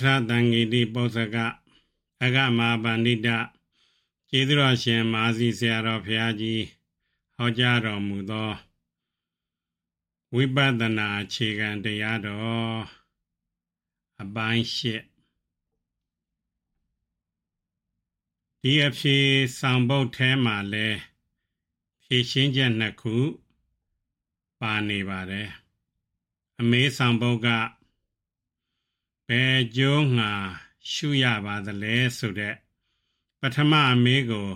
ထတံဂီတိပုသကအဂမပန္တိတကျေးဇူးတော်ရှင်မာစီဆရာတော်ဘုရားကြီးဟောကြားတော်မူသောဝိပဿနာအခြေခံတရားတော်အပိုင်း၈ဒီအဖြေဆောင်ပုတ်ထဲမှာလဲဖြည့်ရှင်းချက်နှစ်ခု ပါနေပါတယ်အမေးဆောင်ပုတ်ကဘ ယ်ကျိုးငါရှုရပါသလဲဆိုတဲ့ပထမအမေးကို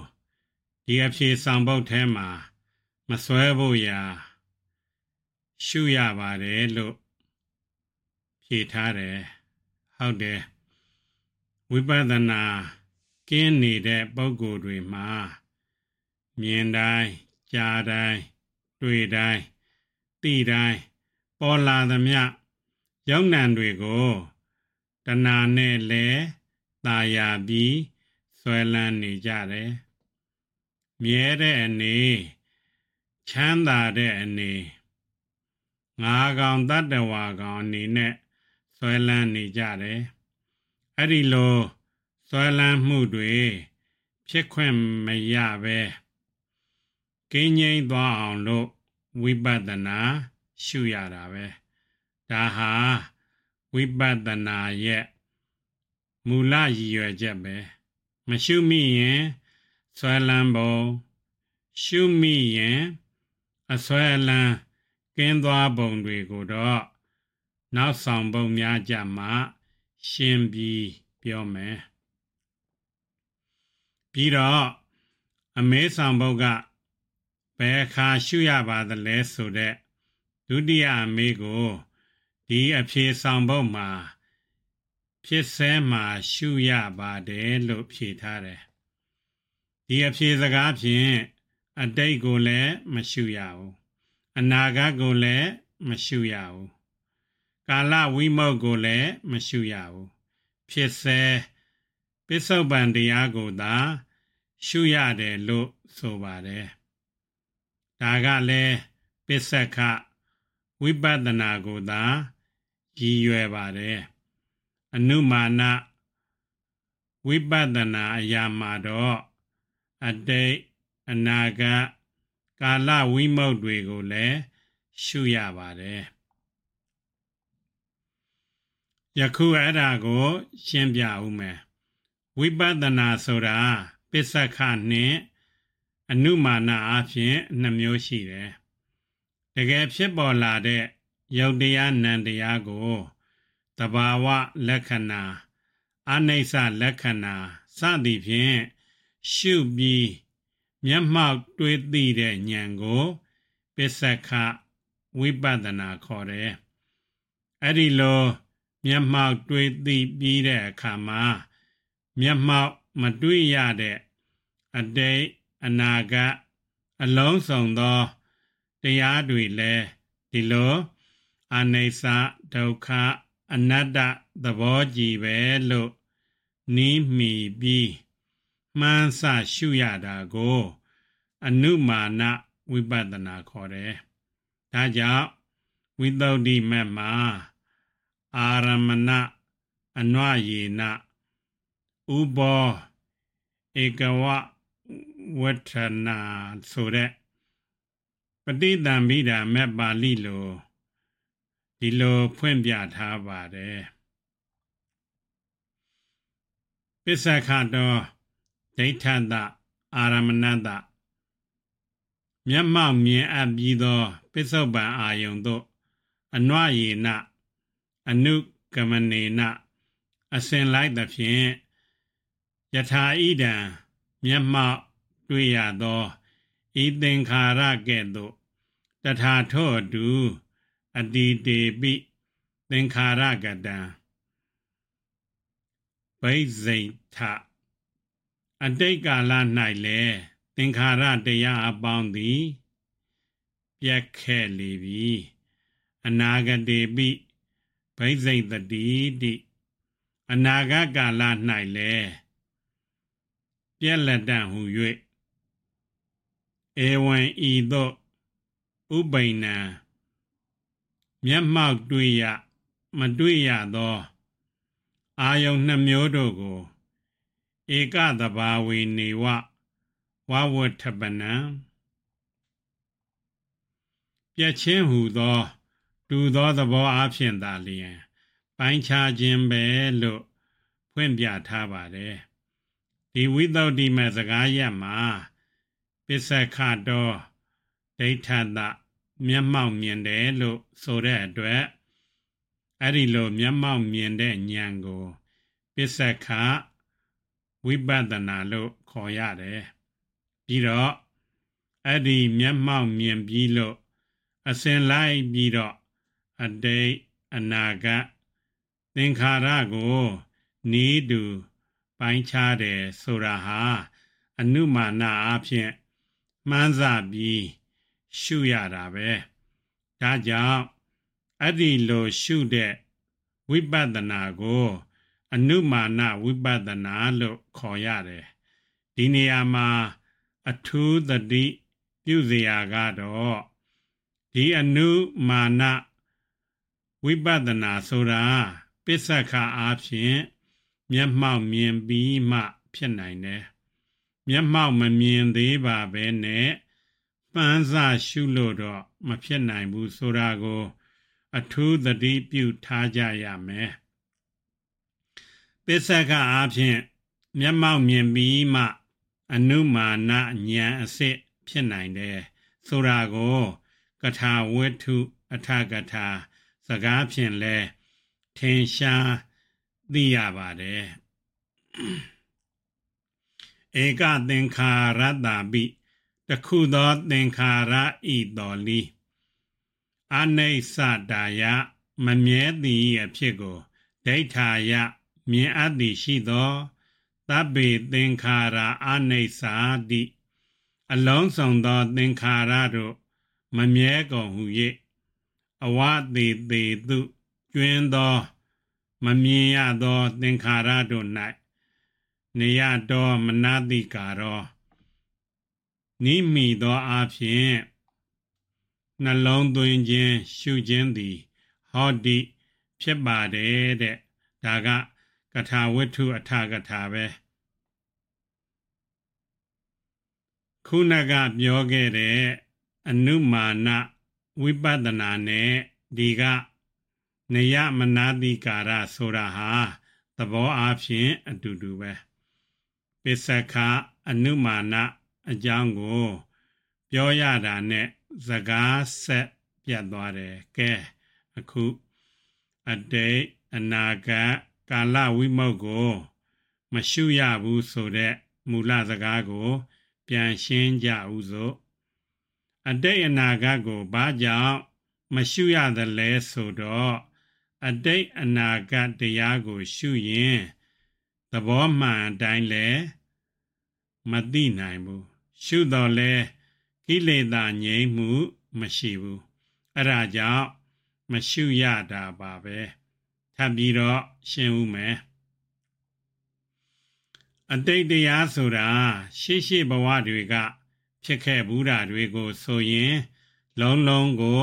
ဒီအဖြေဆောင်ပုတ်ထဲမှာမစွဲဖို့ရာရှုရပါတယ်လို့ဖြေထားတယ်ဟုတ်တယ်ဝိပဿနာကင်းနေတဲ့ပုံကိုယ်တွေမှာမြင်တိုင်းကြားတိုင်းတွေ့တိုင်းသိတိုင်းပေါ်လာသမျှရောက်နံတွေကို တဏှာနဲ့လဲตาယာပြီးဆွဲလန်းနေကြတယ်မြဲတဲ့အနေချမ်းသာတဲ့အနေငါကောင်တတ္တဝါကောင်အနေနဲ့ဆွဲလန်းနေကြတယ်အဲ့ဒီလိုဆွဲလန်းမှုတွေဖြစ်ခွင့်မရပဲကင်းငြိမ်းသွားအောင်လို့ဝိပဿနာရှုရတာပဲဒါဟာ ဝိပဿနာရဲ့မူလရည်ရွယ်ချက်ပဲမရှုမိရင်ဆွဲလန်းပုံရှုမိရင်အဆွဲလန်းကင်းသွားပုံတွေကိုတော့နောက်ဆောင်ပုံများကြမှာရှင်းပြီးပြောမယ်ပြီးတော့အမေးဆောင်ပုတ်ကဘယ်အခါရှုရပါသလဲဆိုတဲ့ဒုတိယအမေးကို ဒီအဖြေဆောင်ပုတ်မှာဖြစ်စဲမှာရှုရပါတယ်လို့ဖြေထားတယ်ဒီအဖြေစကားဖြင့်အတိတ်ကိုလည်းမရှုရဘူးအနာဂတ်ကိုလည်းမရှုရဘူးကာလဝိမုတ်ကိုလည်းမရှုရဘူးဖြစ်စဲပစ္စုပန်တရားကိုသာရှုရတယ်လို့ဆိုပါတယ်ဒါကလည်းပစ္စကဝိပဿနာကိုသာ ရည်ရွယ်ပါတယ်အနုမာနဝိပဿနာအရာမှာတော့အတိတ်အနာဂတ်ကာလဝိမု တ်တွေကိုလည်းရှုရပါတယ်ယခုအဲ့ဒါကို ရှင်းပြဦးမယ်ဝိပဿနာဆိုတာပစ္စခနှင့်အနုမာနအဖြစ်နှမျိုးရှိတယ်တကယ်ဖြစ်ပေါ်လာတဲ့ ယုတ်တရားနံတရားကိုတဘာဝလက္ခဏာအနိစ္စလက္ခဏာစသည်ဖြင့်ရှုပြီးမျက်မှောက်တွေ့သိတဲ့ဉာဏ်ကိုပစ္စကဝိပဿနာခေါ်တယ်အဲ့ဒီလိုမျက်မှောက်တွေ့သိပြီးတဲ့အခါမှာမျက်မှောက်မတွေ့ရတဲ့အတိတ်အနာဂတ်အလုံးစုံသောတရားတွေလည်းဒီလို အနိစ္စဒုက္ခအနတ္တသဘောကြည်ပဲလို့နီးမိပြီးမှန်းဆရှုရတာကို အနုမာနဝိပဿနာခေါ်တယ်။ဒါကြောင့်ဝိသုဒ္ဓိမက်မှာအာရမဏအနွယေနဥဘောဧကဝဝဋ္ဌနာဆိုတဲ့ပဋိသင်္ပိဓာမက်ပါဠိလို ဒီလိုဖွင့်ပြထားပါတယ်ပစ္စခတောဒိဋ္ဌတအာရမဏတမျက်မှောက်မြင်အပ်ပြီးသော ပစ္စုပန်အာယုံတို့အနွယေနအနုကမနေနအစဉ်လိုက်သဖြင့်ယထာဣဒံမျက်မှောက်တွေ့ရသောဤသင်္ခါရကဲ့သို့တထာထောတူ အတိတေပိသင်္ခါရကတံဘိဇိထအတိတ်ကာလ၌လည်းသင်္ခါရတရားအပေါင်းသည် ပြက်ခဲ့လေပြီအနာဂတေပိဘိဇိတတိတိအနာဂတ်ကာလ၌လည်းပြက်လက်တံဟု၍ဧဝံဤသို့ဥပိဏံ မျက်မှောက်တွေ့ရမတွေ့ရသော အာယုန်နှမျိုးတို့ကိုဧကသဘာဝေနေဝဝဝထပနံပြည့်ချင်းဟူသောတူသောသဘောအဖြစ်သာလျင် ပိုင်းခြားခြင်းပဲလို့ဖွင့်ပြထားပါတယ်ဒီဝိသုဒ္ဓိမစကားရက်မှာပစ္စခတောဒိဋ္ဌတ မျက်မှောက်မြင်တယ်လို့ဆိုတဲ့အတွက်အဲ့ဒီလိုမျက်မှောက်မြင်တဲ့ဉာဏ်ကိုပစ္စခဝိပဿနာလို့ခေါ်ရတယ်ပြီးတော့အဲ့ဒီမျက်မှောက်မြင်ပြီးလို့အစဉ်လိုက်ပြီးတော့အတိတ်အနာဂတ်သင်္ခါရကိုနီးတူပိုင်းခြားတယ်ဆိုတာဟာအနုမာနအဖြစ်မှန်းစပြီး ရှုရတာပဲဒါကြောင့်အဲ့ဒီလိုရှုတဲ့ဝိပဿနာကို အနုမာနဝိပဿနာလို့ခေါ်ရတယ်ဒီနေရာမှာအထူးသတိပြုစရာကတော့ဒီအနုမာနဝိပဿနာဆိုတာပစ္စခအားဖြင့်မျက်မှောက်မြင်ပြီးမှ ဖြစ်နိုင်တယ်မျက်မှောက်မမြင်သေးပါပဲနဲ့ ပန်းစရှုလို့တော့မဖြစ်နိုင်ဘူးဆိုတာကို အထူးသတိပြုထားကြရမယ်ပစ္စကအားဖြင့်မျက်မှောက်မြင်ပြီးမှ အနုမာနဉာဏ်အစစ်ဖြစ်နိုင်တယ်ဆိုတာကိုကထာဝတ္ထုအထကထာစကားဖြင့်လဲထင်ရှားသိရပါတယ်ဧကသင်္ခါရတ္တာပိ တခုသောသင်္ခါရဤတော်လီအနိစ္စတာယမမြဲသည်အဖြစ်ကိုဒိဋ္ဌာယမြင်အပ်သည်ရှိသောသဗ္ဗေသင်္ခါရအနိစ္စတိအလုံးစုံသောသင်္ခါရတို့မမြဲကုန်ဟု၍အဝတိတေတုကျွင်းသော မမြင်ရသောသင်္ခါရတို့၌နေရတော်မနာတိကာရော နိမိသောအဖြစ်နှလုံးသွင်းခြင်းရှုခြင်းသည် ဟောတိဖြစ်ပါတယ်တဲ့ဒါကကထာဝတ္ထုအထကထာပဲခုနကပြောခဲ့တဲ့အနုမာနဝိပဿနာနဲ့ဒီကနေယမနာတိကာရဆိုတာဟာသဘောအားဖြင့်အတူတူပဲပစ္စခအနုမာန အကြောင်းကို ပြောရတာနဲ့စကားဆက်ပြတ်သွားတယ်ကဲအခုအတိတ်အနာဂတ်ကာလဝိမုတ်ကို မရှုရဘူးဆိုတဲ့မူလစကားကို ပြန်ရှင်းကြဥစို့အတိတ်အနာဂတ်ကိုဘာကြောင့်မရှုရသလဲဆိုတော့အတိတ်အနာဂတ်တရားကို ရှုရင်သဘောမှန်အတိုင်းလဲမသိနိုင်ဘူး ရှုတော့လဲကိလေသာငြိမ်းမှုမရှိဘူးအဲ့ဒါကြောင့်မရှုရတာပါပဲထပ်ပြီးတော့ရှင်းဦးမယ်အတိတ်တရားဆိုတာရှေ့ရှေ့ဘဝတွေက ဖြစ်ခဲ့ဘူးတာတွေကိုဆိုရင်လုံးလုံးကို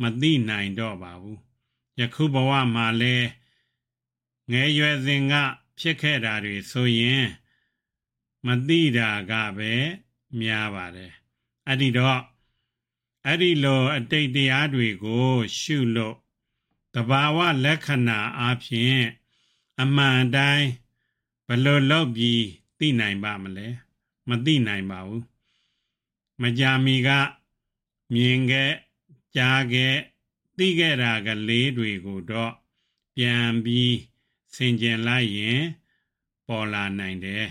မသိနိုင်တော့ပါဘူးယခုဘဝမှာလဲငယ်ရွယ်စဉ်က ဖြစ်ခဲ့တာတွေဆိုရင် မသိတာကပဲ များပါတယ်အဲ့ဒီတော့အဲ့ဒီလိုအတိတ်တရားတွေကို ရှုလို့တဘာဝလက္ခဏာအဖြစ်အမှန်တိုင်းဘလို့လောက်ပြီးသိနိုင်ပါမလဲမသိနိုင်ပါဘူးမကြာမီကမြင်ခဲ့ကြားခဲ့သိခဲ့တာကလေးတွေကိုတော့ပြန်ပြီးဆင်ကျင်လိုက်ရင်ပေါ်လာနိုင်တယ်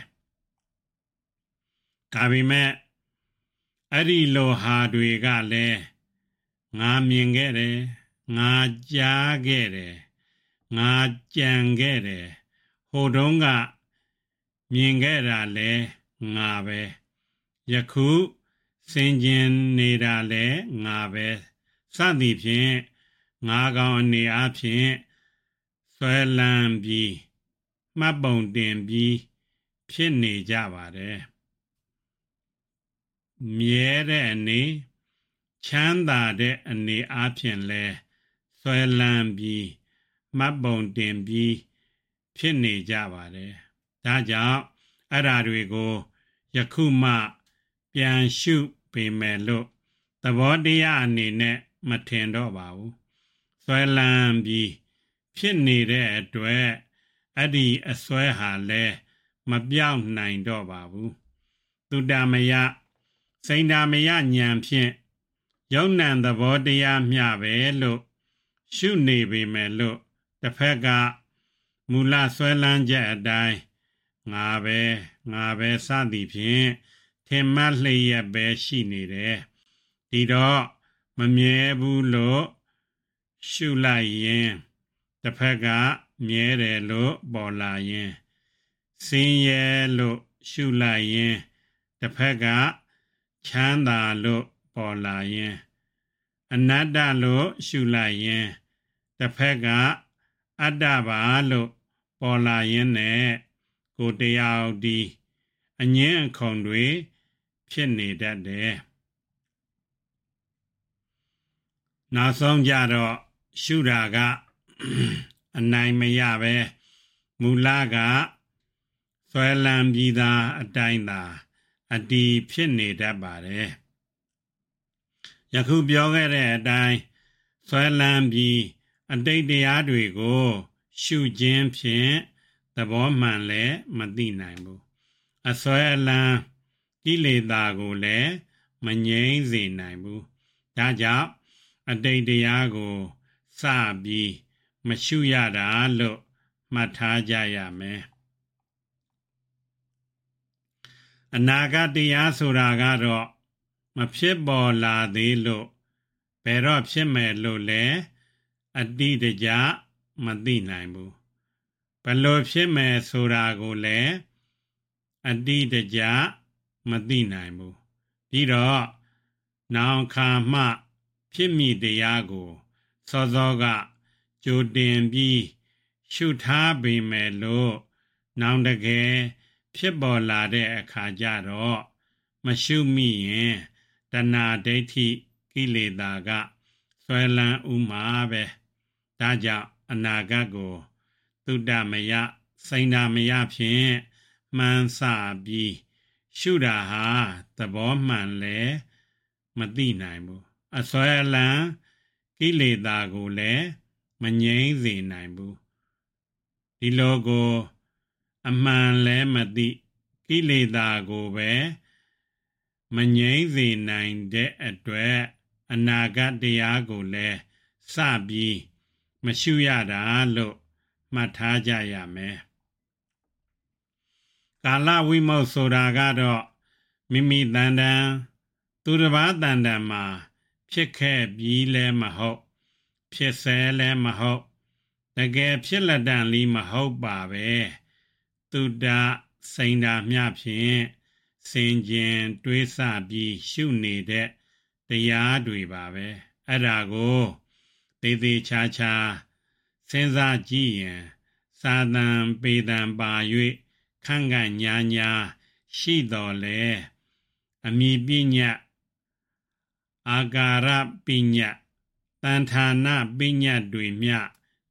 ဒါပေမဲ့အဲ့ဒီလိုဟာတွေကလည်းငါမြင်ခဲ့တယ်ငါကြားခဲ့တယ်ငါကြံခဲ့တယ်ဟိုတုန်းကမြင်ခဲ့တာလဲငါပဲယခုစင်ကျင်နေတာလဲငါပဲစသည်ဖြင့်ငါကောင်အနေအချင်းဆွဲလန်းပြီးမှတ်ပုံတင်ပြီးဖြစ်နေကြပါတယ် မြဲတဲ့အနေချမ်းသာတဲ့အနေအချင်းလဲဆွဲလန်းပြီးမှတ်ပုံတင်ပြီးဖြစ်နေကြပါတယ်ဒါကြောင့်အဲ့ဓာတွေကိုယခုမှပြန်ရှုပေမယ်လို့သဘောတရားအနေနဲ့မထင်တော့ပါဘူးဆွဲလန်းပြီးဖြစ်နေတဲ့အတွက်အဲ့ဒီအစွဲဟာလဲမပြောင်းနိုင်တော့ပါဘူးသူတမယ စိန်တာမယဉာဏ်ဖြင့်ယုံနံသဘောတရားမျှပဲလို့ရှုနေပေမဲ့လို့တစ်ဖက်ကမူလဆွဲလန်းချက်အတိုင်းငါပဲငါပဲစသည်ဖြင့်ထင်မှတ်လျက်ပဲရှိနေတယ်ဒီတော့မမြဲဘူးလို့ရှုလိုက်ရင်တစ်ဖက်ကမြဲတယ်လို့ပေါ်လာရင်စင်းရဲလို့ရှုလိုက်ရင်တစ်ဖက်က ချမ်းသာလို့ပေါ်လာရင် အနတ္တလို့ရှုလိုက်ရင်တစ်ဖက်ကအတ္တပါလို့ပေါ်လာရင်နဲ့ကိုတရားဒီအငင်းအခုံတွေဖြစ်နေတတ်တယ်နောက်ဆုံးကြတော့ရှုတာကအနိုင်မရပဲမူလကဆွဲလန်းပြီးသားအတိုင်းသာ အတီးဖြစ်နေတတ်ပါတယ်ယခုပြောခဲ့တဲ့အတိုင်းဆွဲလန်းပြီးအတိတ်တရားတွေကို ရှုခြင်းဖြင့်သဘောမှန်လည်းမသိနိုင်ဘူးအစွဲအလန်းကိလေသာကိုလည်းမငြိမ့်စေနိုင်ဘူးဒါကြောင့်အတိတ်တရားကိုစပြီးမရှုရတာလို့မှတ်ထားကြရမယ် အနာဂတ်တရားဆိုတာကတော့မဖြစ်ပေါ်လာသေးလို့ဘယ်တော့ဖြစ်မယ်လို့လဲအတိတကြမသိနိုင်ဘူးဘလို့ဖြစ်မယ်ဆိုတာကိုလည်းအတိတကြမသိနိုင်ဘူးပြီးတော့နောင်ခါမှ ဖြစ်မိတရားကိုစောစောကကြိုတင်ပြီးရှုထားပေမဲ့လို့နောင်တကယ် ဖြစ်ပေါ်လာတဲ့အခါကျတော့မရှုမိရင်တဏှာဒိဋ္ဌိကိလေသာကဆွဲလန်းဥမှာပဲဒါကြောင့်အနာဂတ်ကိုသုတမယစိန်တာမယဖြင့်မှန်းဆပြီးရှုတာဟာသဘောမှန်လဲမသိနိုင်ဘူးအစွဲအလံကိလေသာကိုလည်းမငြိမ့်စေနိုင်ဘူးဒီလိုကို အမှန်လဲမသိကိလေသာကိုပဲမငြိမ့်စေနိုင်တဲ့အတွက်အနာဂတ်တရားကိုလည်းစပြီးမရှုရတာလို့မှတ်ထားကြရမယ်ကာလဝိမုတ်ဆိုတာကတော့မိမိတန်တန်သူတစ်ပါးတန်တန်မှာဖြစ်ခဲ့ပြီးလဲမဟုတ်ဖြစ်ဆဲလဲမဟုတ်တကယ်ဖြစ်လက်တန်လီမဟုတ်ပါပဲ သူတစိန်တာမျှဖြင့်စင်ကျင်တွေးဆပြီးရှုနေတဲ့တရားတွေပါပဲအဲ့ဒါကိုသေသေးချာချာစဉ်းစားကြည့်ရင်သာသံပေတံပါ၍ခန့်ခန့်ညာညာရှိတော်လဲအမိပညာအာကာရပညာတန်ဌာနပညာတွေမြ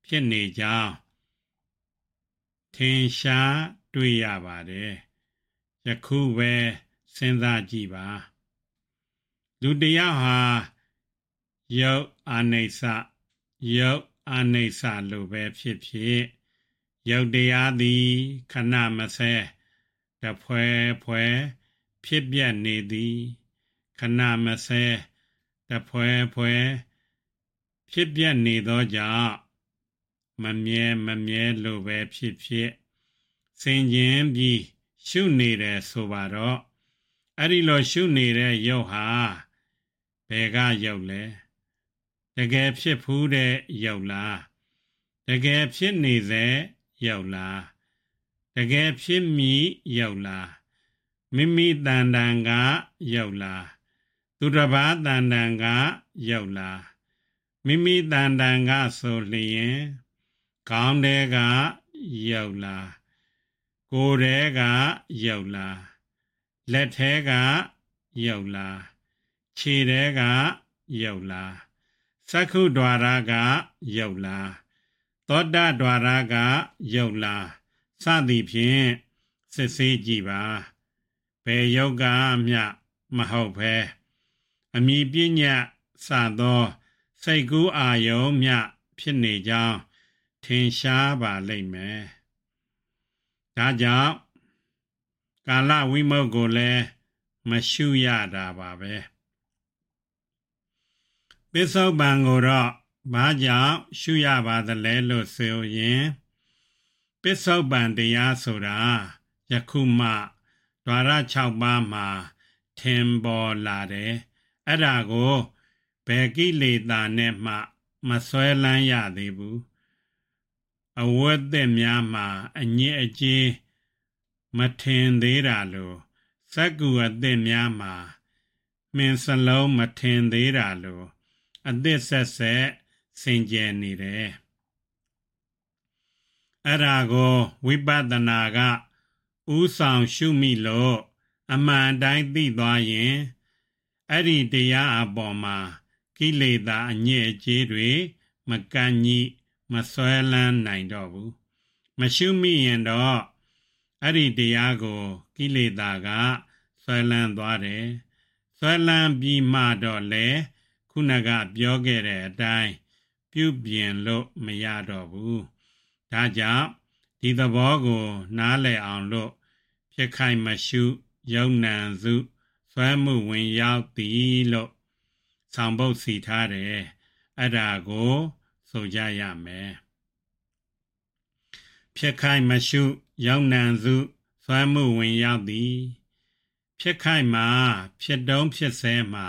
ဖြစ်နေကြောင်း ထင်ရှားတွေ့ရပါတယ်ယခုပဲစဉ်းစားကြည့်ပါလူတယောက်ဟာယုတ်အာနိစ္စယုတ်အာနိစ္စလိုပဲဖြစ်ဖြစ်ယုတ်တရားသည်ခဏမဆဲတဖွဲဖွဲဖြစ်ပြနေသည်ခဏမဆဲတဖွဲဖွဲဖြစ်ပြနေသောကြောင့် မမြဲမမြဲလိုပဲဖြစ်ဖြစ်စင်ကျင်ပြီးရှုနေတယ်ဆိုပါတော့အဲ့ဒီလိုရှုနေတဲ့ယုတ်ဟာဘယ်ကယုတ်လဲတကယ်ဖြစ်ဖူးတဲ့ယုတ်လားတကယ်ဖြစ်နေစေယုတ်လားတကယ်ဖြစ်မိယုတ်လားမိမိတန်တန်ကယုတ်လားသူတစ်ပါးတန်တန်ကယုတ်လားမိမိတန်တန်ကဆိုလျင် ခေါင်းတဲကရောက်လာကိုယ်တဲကရောက်လာလက်ထဲကရောက်လာခြေတဲကရောက်လာသက္ခုဒွါရကရောက်လာသောတဒွါရကရောက်လာစသည်ဖြင့်စစ်ဆေးကြည့်ပါဘယ်ယောဂမျှမဟုတ်ဘဲအမိပညာစသော စိတ်ကူးအာယုံမျှဖြစ်နေကြောင်း ထင်ရှားပါလိမ့်မယ်ဒါကြောင့်ကာလဝိမုတ်ကိုလည်းမရှုရတာပါပဲပစ္စုပန်ကိုတော့ဘာကြောင့်ရှုရပါသလဲလို့ဆိုရင်ပစ္စုပန်တရားဆိုတာယခုမှဒွါရ6ပါးမှာထင်ပေါ်လာတယ်အဲ့ဒါကိုဘယ်ကိလေသာနဲ့မှ မဆွဲလန်းရသေးဘူး အဝတ်သက်များမှာအညစ်အကြေးမထင်သေးတာလို့စက္ကူအသစ်များမှာမင်းစလုံးမထင်သေးတာလို့အသစ်ဆက်ဆက်စင်ကြယ်နေတယ်အဲ့ဒါကိုဝိပဿနာကဥဆောင်ရှုမိလို့အမှန်တိုင်းသိသွားရင်အဲ့ဒီတရားအပေါ်မှာကိလေသာအညစ်အကြေးတွေမကန့်ညိ မဆွဲလန်းနိုင်တော့ဘူးမရှုမိရင်တော့အဲ့ဒီတရားကိုကိလေသာကဆွဲလန်းသွားတယ်ဆွဲလန်းပြီးမှတော့လေခုနကပြောခဲ့တဲ့အတိုင်းပြုပြင်လို့မရတော့ဘူးဒါကြောင့်ဒီသဘောကို နားလည်အောင်လို့ဖြစ်ခိုင်မရှုယုံနံစုဆွဲမှုဝင်ရောက်သည်လို့ဆောင်ပုတ်စီထားတယ်အဲ့ဒါကို ဆိုကြရမယ်ဖြစ်ခိုင်မရှုယုံနံစုဆွဲမှုဝင်ရောက်သည်ဖြစ်ခိုင်မှာဖြစ်တုံးဖြစ်ဆဲမှာ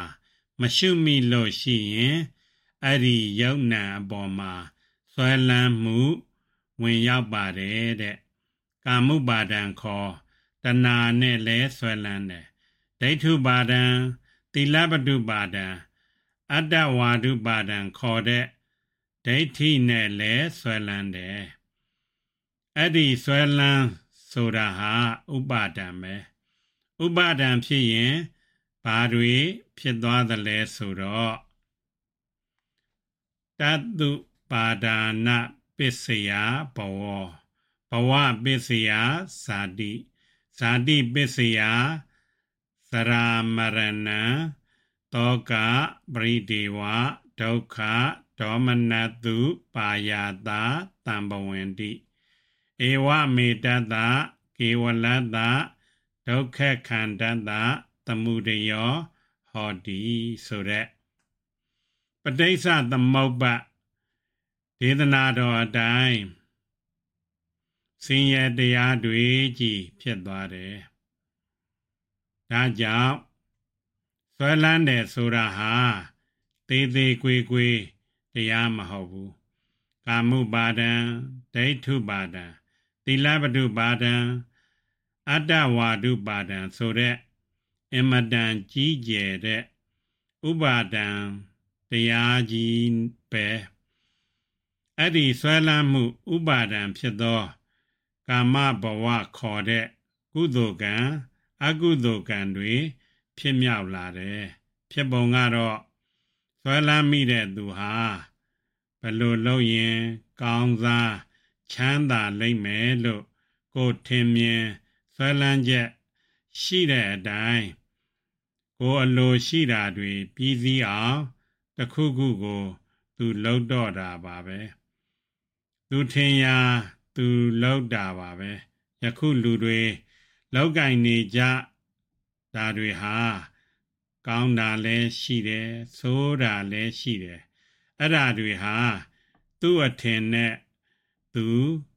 မရှုမိလို့ရှိရင်အဲ့ဒီယုံနံအပေါ်မှာဆွဲလန်းမှု ဝင်ရောက်ပါတယ်တဲ့ကာမုပါဒံခေါ်တဏှာနဲ့လဲဆွဲလန်းတယ်ဒိဋ္ဌုပါဒံသီလပတုပါဒံအတ္တဝါဒုပါဒံခေါ်တဲ့ ဒိဋ္ဌိနဲ့လဲဆွဲလန်းတယ်အဲ့ဒီဆွဲလန်းဆိုတာဟာဥပါဒံပဲဥပါဒံဖြစ်ရင်ဘာတွေဖြစ်သွားသလဲဆိုတော့တတုပါဒာနပစ္စယဘဝဘဝပစ္စယဇာတိဇာတိပစ္စယသရာမရဏံတောကပရိဒေဝဒုက္ခ ဒေါမနတုပါယတာတံဘဝန္တိဧဝမေတ္တကေဝလတဒုက္ခခန္တတသမုဒယောဟောတိဆိုတဲ့ပဋိစ္စသမုပ္ပဒေသနာတော်အတိုင်းဆင်းရဲတရားတွေကြီးဖြစ်သွားတယ်ဒါကြောင့်ဆွဲလန်းတယ်ဆိုတာဟာသေးသေးကွေကွေ တရားမဟုတ်ဘူးကာမှုပါဒံဒိဋ္ဌုပါဒံသီလပတုပါဒံအတ္တဝါဒုပါဒံဆိုတဲ့အမတန်ကြီးကျယ်တဲ့ဥပါဒံတရားကြီးပဲအဲ့ဒီဆွဲလန်းမှုဥပါဒံဖြစ်သောကာမဘဝခေါ်တဲ့ကုသိုလ်ကံအကုသိုလ်ကံတွေဖြစ်မြောက်လာတယ်ဖြစ်ပုံကတော့ဆွဲလန်းမိတဲ့သူဟာ ဘလို့လုပ်ရင် ကောင်းစားချမ်းသာလိမ့်မယ်လို့ကိုထင်မြင်ဆွဲလန်းချက် ရှိတဲ့အတိုင်းကိုအလိုရှိတာတွေပြီးစည်းအောင်တခုခုကို သူလှုပ်တော့တာပါပဲသူထင်ရာသူလောက်တာပါပဲယခုလူတွေလောက်ကင်နေကြဒါတွေဟာ ကောင်းတာလည်းရှိတယ်ဆိုးတာလည်းရှိတယ် အဲ့ဒါတွေဟာသူ့အထင်နဲ့သူ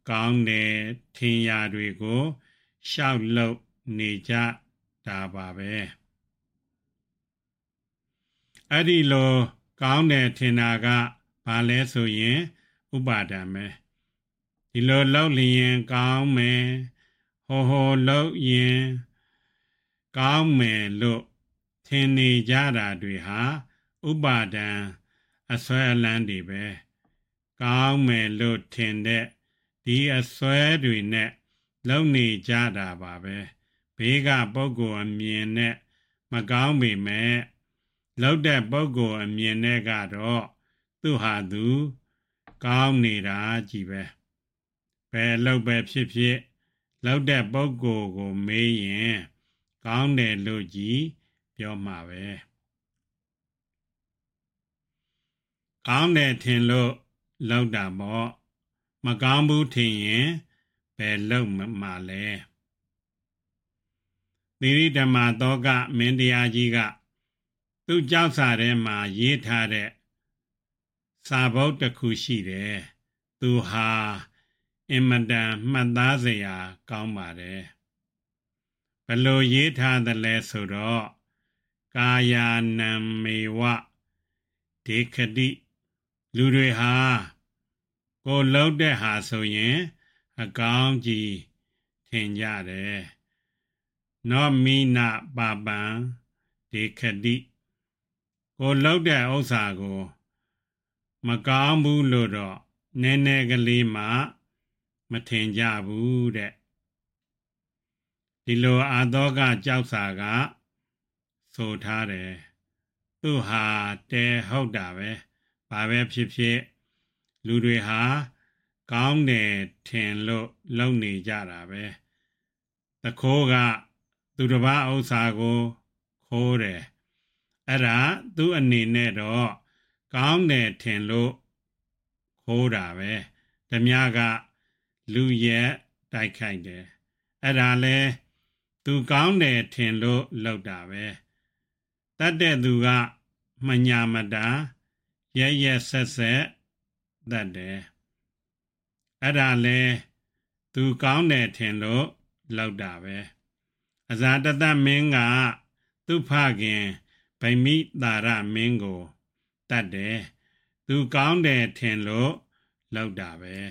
ကောင်းတယ်ထင်ရာတွေကိုရှောက်လို့နေကြတာပါပဲအဲ့ဒီလိုကောင်းတယ်ထင်တာကဘာလဲဆိုရင်ဥပါဒံပဲဒီလိုလောက်လျင်ကောင်းမယ်ဟောဟောလောက်ရင်ကောင်းမယ်လို့ထင်နေကြတာတွေဟာဥပါဒံ အစွဲအလန်းတွေပဲကောင်းမယ်လို့ထင်တဲ့ဒီအစွဲတွေနဲ့လုံနေကြတာပါပဲဘေးကပုဂ္ဂိုလ်အမြင်နဲ့မကောင်းပေမဲ့လောက်တဲ့ပုဂ္ဂိုလ်အမြင်နဲ့ကတော့သူဟာသူ ကောင်းနေတာကြည်ပဲဘယ်လောက်ပဲဖြစ်ဖြစ်လောက်တဲ့ပုဂ္ဂိုလ်ကိုမေးရင် ကောင်းတယ်လို့ကြီးပြောမှာပဲ ကောင်းတယ်ထင်လို့လောက်တာပေါ့မကောင်းဘူးထင်ရင်ဘယ်လောက်မှလဲသီရိဓမ္မသောကမင်းတရားကြီးကသူ့ကြောက်စာထဲမှာရေးထားတဲ့စာဘုတ်တစ်ခုရှိတယ်သူဟာအင်မတန်မှတ်သားစရာကောင်းပါတယ်ဘလို့ရေးထားသလဲဆိုတော့ကာယာနံမေဝဒေခတိ လူတွေဟာကိုလှုပ်တဲ့ဟာဆိုရင် အကောင်းကြီးထင်ကြတယ်နောမိနာပပံဒေခတိကိုလှုပ်တဲ့ဥစ္စာကို မကောင်းဘူးလို့တော့နည်းနည်းကလေးမှမထင်ကြဘူးတဲ့ဒီလိုအာသောကကြောက်စာကဆိုထားတယ်သူဟာတဲဟုတ်တာပဲ ဘာပဲဖြစ်ဖြစ်လူတွေဟာကောင်းတယ်ထင်လို့လုံနေကြတာပဲတခိုးကသူတစ်ပါးဥစ္စာကိုခိုးတယ်အဲ့ဒါသူ့အနေနဲ့တော့ကောင်းတယ်ထင်လို့ခိုးတာပဲဓမြကလူရဲ့တိုက်ခိုက်တယ်အဲ့ဒါလဲသူကောင်းတယ်ထင်လို့လောက်တာပဲတတ်တဲ့သူကမညာမတာ ရရဆက်ဆက်တတ်တယ်အဲ့ဒါလဲသူကောင်းတယ်ထင်လို့လောက်တာပဲအဇာတတမင်းကသူ့ဖခင်ဗိမိတာရမင်းကိုတတ်တယ်သူကောင်းတယ်ထင်လို့လောက်တာပဲ